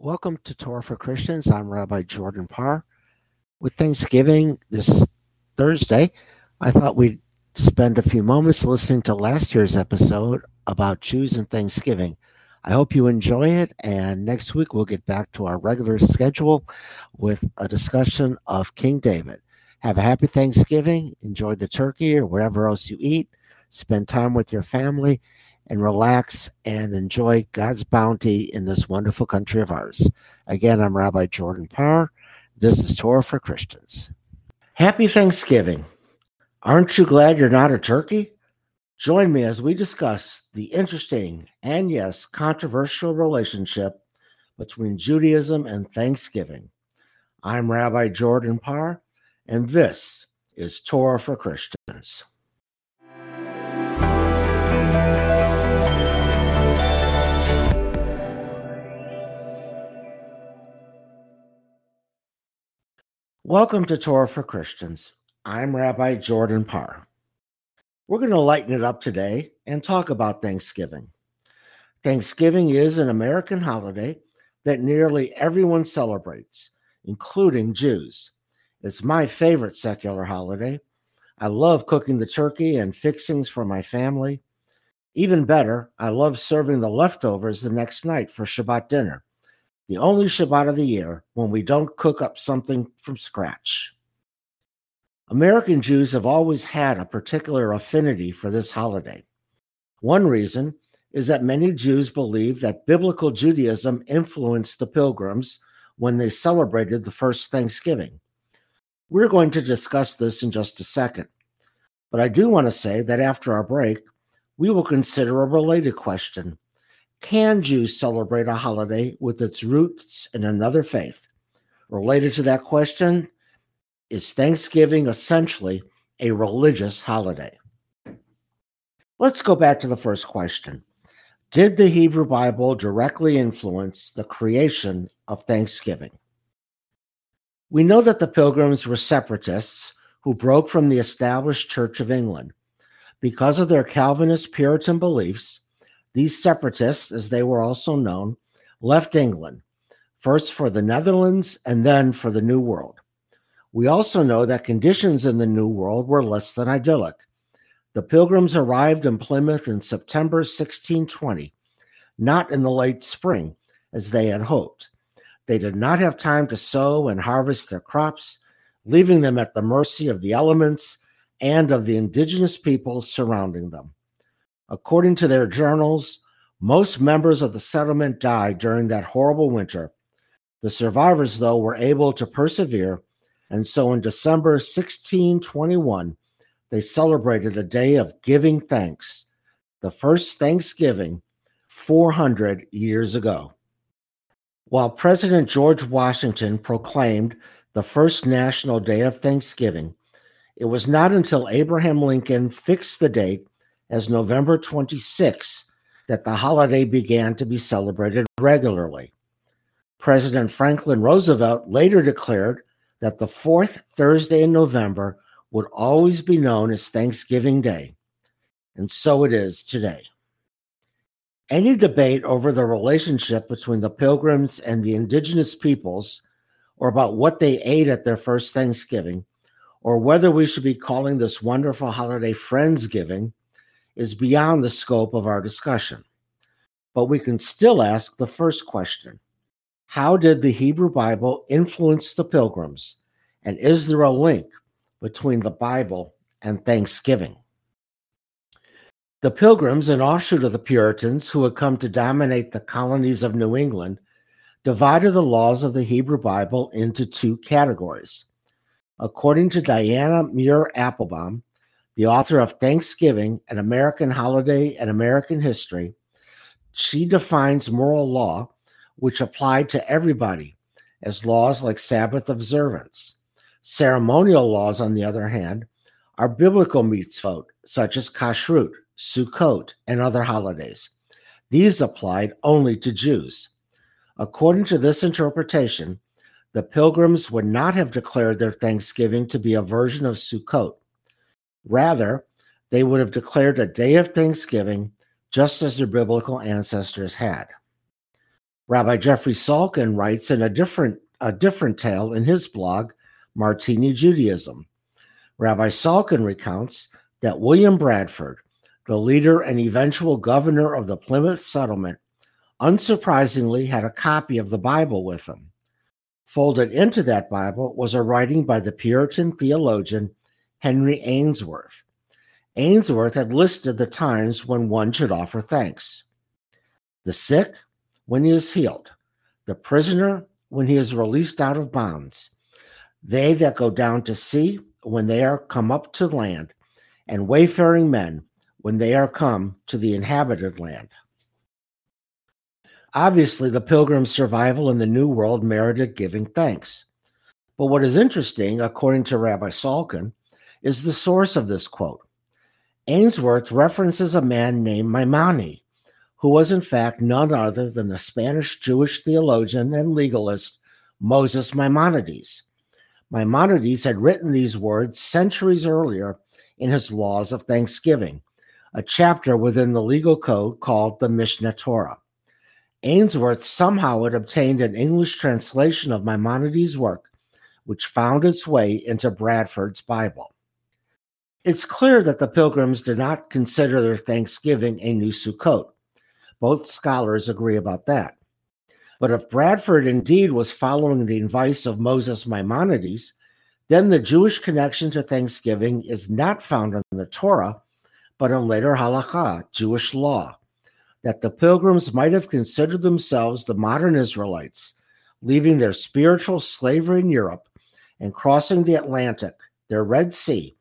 Welcome to Torah for Christians. I'm Rabbi Jordan Parr. With Thanksgiving this Thursday, I thought we'd spend a few moments listening to last year's episode about Jews and Thanksgiving. I hope you enjoy it, and next week we'll get back to our regular schedule with a discussion of King David. Have a happy Thanksgiving, enjoy the turkey or whatever else you eat, spend time with your family, and relax and enjoy God's bounty in this wonderful country of ours. Again, I'm Rabbi Jordan Parr. This is Torah for Christians. Happy Thanksgiving. Aren't you glad you're not a turkey? Join me as we discuss the interesting and, yes, controversial relationship between Judaism and Thanksgiving. I'm Rabbi Jordan Parr, and this is Torah for Christians. Welcome to Torah for Christians. I'm Rabbi Jordan Parr. We're going to lighten it up today and talk about Thanksgiving. Thanksgiving is an American holiday that nearly everyone celebrates, including Jews. It's my favorite secular holiday. I love cooking the turkey and fixings for my family. Even better, I love serving the leftovers the next night for Shabbat dinner the only Shabbat of the year when we don't cook up something from scratch. American Jews have always had a particular affinity for this holiday. One reason is that many Jews believe that biblical Judaism influenced the pilgrims when they celebrated the first Thanksgiving. We're going to discuss this in just a second. But I do want to say that after our break, we will consider a related question can Jews celebrate a holiday with its roots in another faith? Related to that question, is Thanksgiving essentially a religious holiday? Let's go back to the first question. Did the Hebrew Bible directly influence the creation of Thanksgiving? We know that the Pilgrims were separatists who broke from the established Church of England. Because of their Calvinist Puritan beliefs, these separatists, as they were also known, left England, first for the Netherlands and then for the New World. We also know that conditions in the New World were less than idyllic. The Pilgrims arrived in Plymouth in September 1620, not in the late spring, as they had hoped. They did not have time to sow and harvest their crops, leaving them at the mercy of the elements and of the indigenous peoples surrounding them. According to their journals, most members of the settlement died during that horrible winter. The survivors, though, were able to persevere, and so in December 1621, they celebrated a day of giving thanks, the first Thanksgiving 400 years ago. While President George Washington proclaimed the first National Day of Thanksgiving, it was not until Abraham Lincoln fixed the date as November 26 that the holiday began to be celebrated regularly. President Franklin Roosevelt later declared that the fourth Thursday in November would always be known as Thanksgiving Day. And so it is today. Any debate over the relationship between the pilgrims and the indigenous peoples, or about what they ate at their first Thanksgiving, or whether we should be calling this wonderful holiday Friendsgiving, is beyond the scope of our discussion. But we can still ask the first question How did the Hebrew Bible influence the pilgrims? And is there a link between the Bible and Thanksgiving? The Pilgrims, an offshoot of the Puritans who had come to dominate the colonies of New England, divided the laws of the Hebrew Bible into two categories. According to Diana Muir Appelbaum, the author of Thanksgiving, An American Holiday and American History, she defines moral law, which applied to everybody, as laws like Sabbath observance. Ceremonial laws, on the other hand, are biblical mitzvot, such as kashrut, Sukkot, and other holidays. These applied only to Jews. According to this interpretation, the pilgrims would not have declared their Thanksgiving to be a version of Sukkot. Rather, they would have declared a day of thanksgiving just as their biblical ancestors had. Rabbi Jeffrey Salkin writes in a different a different tale in his blog, Martini Judaism. Rabbi Salkin recounts that William Bradford, the leader and eventual governor of the Plymouth settlement, unsurprisingly had a copy of the Bible with him. Folded into that Bible was a writing by the Puritan theologian Henry Ainsworth. Ainsworth had listed the times when one should offer thanks the sick, when he is healed, the prisoner, when he is released out of bonds, they that go down to sea, when they are come up to land, and wayfaring men, when they are come to the inhabited land. Obviously, the pilgrim's survival in the New World merited giving thanks. But what is interesting, according to Rabbi Salkin, is the source of this quote. Ainsworth references a man named Maimoni, who was in fact none other than the Spanish Jewish theologian and legalist Moses Maimonides. Maimonides had written these words centuries earlier in his Laws of Thanksgiving, a chapter within the legal code called the Mishneh Torah. Ainsworth somehow had obtained an English translation of Maimonides' work, which found its way into Bradford's Bible. It's clear that the pilgrims did not consider their Thanksgiving a new Sukkot. Both scholars agree about that. But if Bradford indeed was following the advice of Moses Maimonides, then the Jewish connection to Thanksgiving is not found in the Torah, but in later halakha, Jewish law that the pilgrims might have considered themselves the modern Israelites, leaving their spiritual slavery in Europe and crossing the Atlantic, their Red Sea,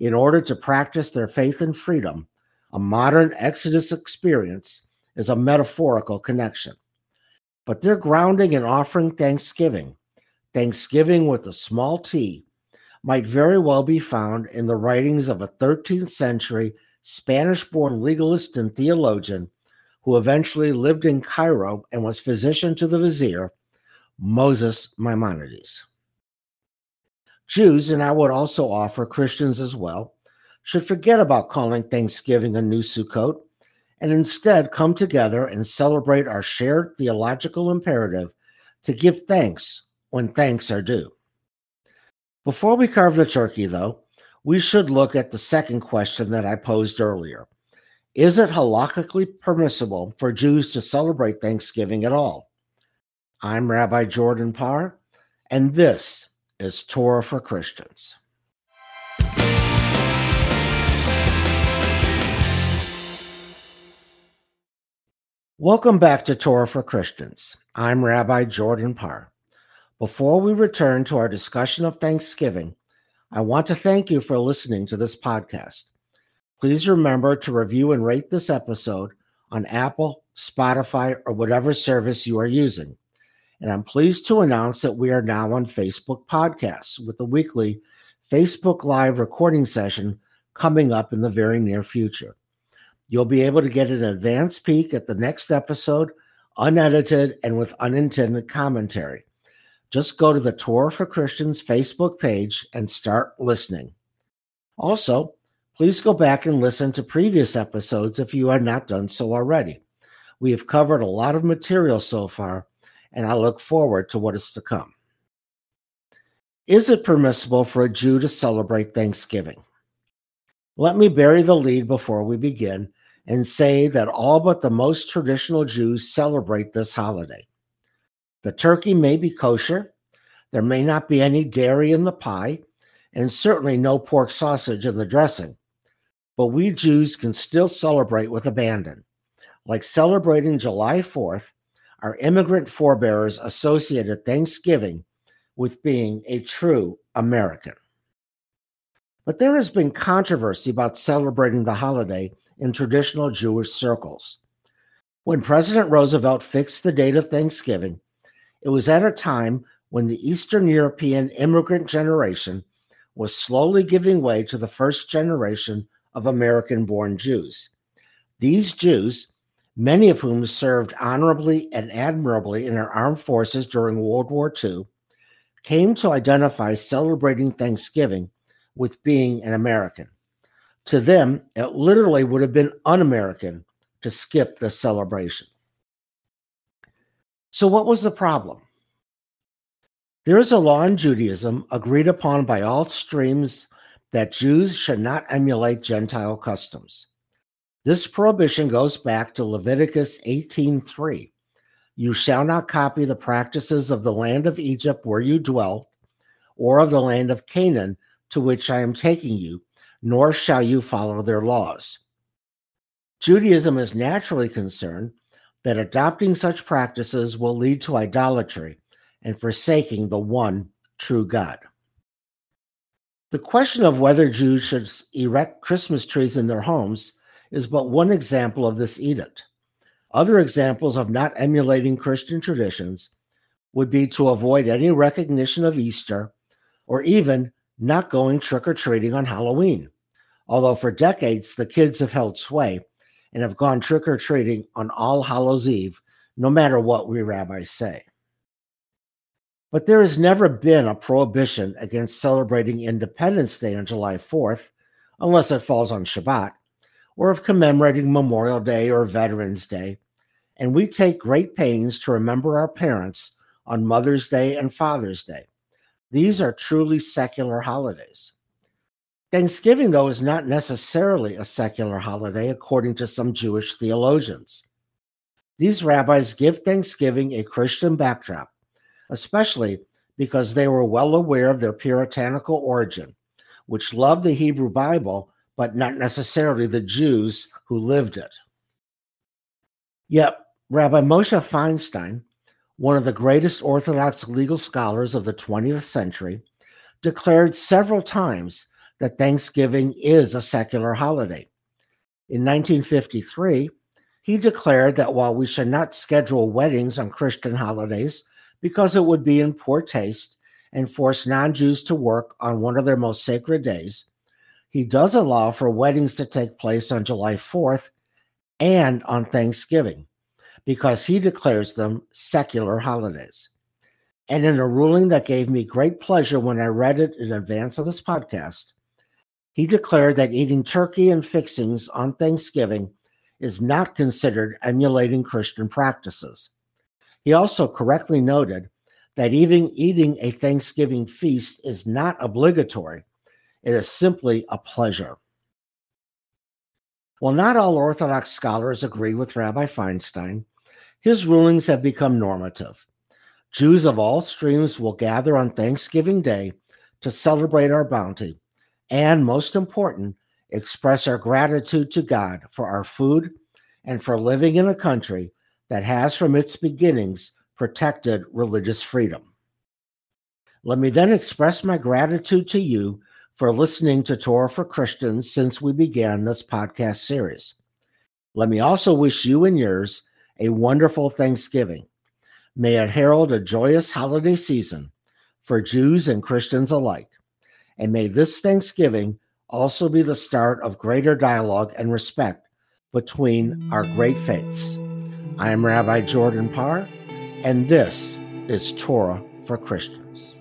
in order to practice their faith and freedom, a modern Exodus experience is a metaphorical connection. But their grounding in offering thanksgiving, thanksgiving with a small t, might very well be found in the writings of a 13th century Spanish born legalist and theologian who eventually lived in Cairo and was physician to the vizier, Moses Maimonides. Jews, and I would also offer Christians as well, should forget about calling Thanksgiving a new Sukkot and instead come together and celebrate our shared theological imperative to give thanks when thanks are due. Before we carve the turkey, though, we should look at the second question that I posed earlier is it halakhically permissible for Jews to celebrate Thanksgiving at all? I'm Rabbi Jordan Parr, and this is Torah for Christians. Welcome back to Torah for Christians. I'm Rabbi Jordan Parr. Before we return to our discussion of Thanksgiving, I want to thank you for listening to this podcast. Please remember to review and rate this episode on Apple, Spotify, or whatever service you are using. And I'm pleased to announce that we are now on Facebook Podcasts with a weekly Facebook Live recording session coming up in the very near future. You'll be able to get an advance peek at the next episode, unedited and with unintended commentary. Just go to the Torah for Christians Facebook page and start listening. Also, Please go back and listen to previous episodes if you have not done so already. We have covered a lot of material so far, and I look forward to what is to come. Is it permissible for a Jew to celebrate Thanksgiving? Let me bury the lead before we begin and say that all but the most traditional Jews celebrate this holiday. The turkey may be kosher, there may not be any dairy in the pie, and certainly no pork sausage in the dressing but we Jews can still celebrate with abandon. Like celebrating July 4th, our immigrant forebears associated Thanksgiving with being a true American. But there has been controversy about celebrating the holiday in traditional Jewish circles. When President Roosevelt fixed the date of Thanksgiving, it was at a time when the Eastern European immigrant generation was slowly giving way to the first generation of American born Jews. These Jews, many of whom served honorably and admirably in our armed forces during World War II, came to identify celebrating Thanksgiving with being an American. To them, it literally would have been un American to skip the celebration. So, what was the problem? There is a law in Judaism agreed upon by all streams that Jews should not emulate Gentile customs. This prohibition goes back to Leviticus 18:3. You shall not copy the practices of the land of Egypt where you dwell, or of the land of Canaan to which I am taking you, nor shall you follow their laws. Judaism is naturally concerned that adopting such practices will lead to idolatry and forsaking the one true God. The question of whether Jews should erect Christmas trees in their homes is but one example of this edict. Other examples of not emulating Christian traditions would be to avoid any recognition of Easter or even not going trick or treating on Halloween. Although for decades the kids have held sway and have gone trick or treating on All Hallows Eve, no matter what we rabbis say. But there has never been a prohibition against celebrating Independence Day on July 4th, unless it falls on Shabbat, or of commemorating Memorial Day or Veterans Day. And we take great pains to remember our parents on Mother's Day and Father's Day. These are truly secular holidays. Thanksgiving, though, is not necessarily a secular holiday, according to some Jewish theologians. These rabbis give Thanksgiving a Christian backdrop, especially because they were well aware of their puritanical origin, which loved the Hebrew Bible, but not necessarily the Jews who lived it. Yet, Rabbi Moshe Feinstein, one of the greatest Orthodox legal scholars of the 20th century, declared several times that Thanksgiving is a secular holiday. In 1953, he declared that while we should not schedule weddings on Christian holidays because it would be in poor taste and force non Jews to work on one of their most sacred days, he does allow for weddings to take place on July 4th and on Thanksgiving because he declares them secular holidays. And in a ruling that gave me great pleasure when I read it in advance of this podcast, he declared that eating turkey and fixings on Thanksgiving is not considered emulating Christian practices. He also correctly noted that even eating a Thanksgiving feast is not obligatory, it is simply a pleasure. While not all Orthodox scholars agree with Rabbi Feinstein, his rulings have become normative. Jews of all streams will gather on Thanksgiving Day to celebrate our bounty and most important, express our gratitude to God for our food and for living in a country that has from its beginnings protected religious freedom. Let me then express my gratitude to you for listening to Torah for Christians since we began this podcast series. Let me also wish you and yours a wonderful Thanksgiving. May it herald a joyous holiday season for Jews and Christians alike. And may this Thanksgiving also be the start of greater dialogue and respect between our great faiths. I am Rabbi Jordan Parr, and this is Torah for Christians.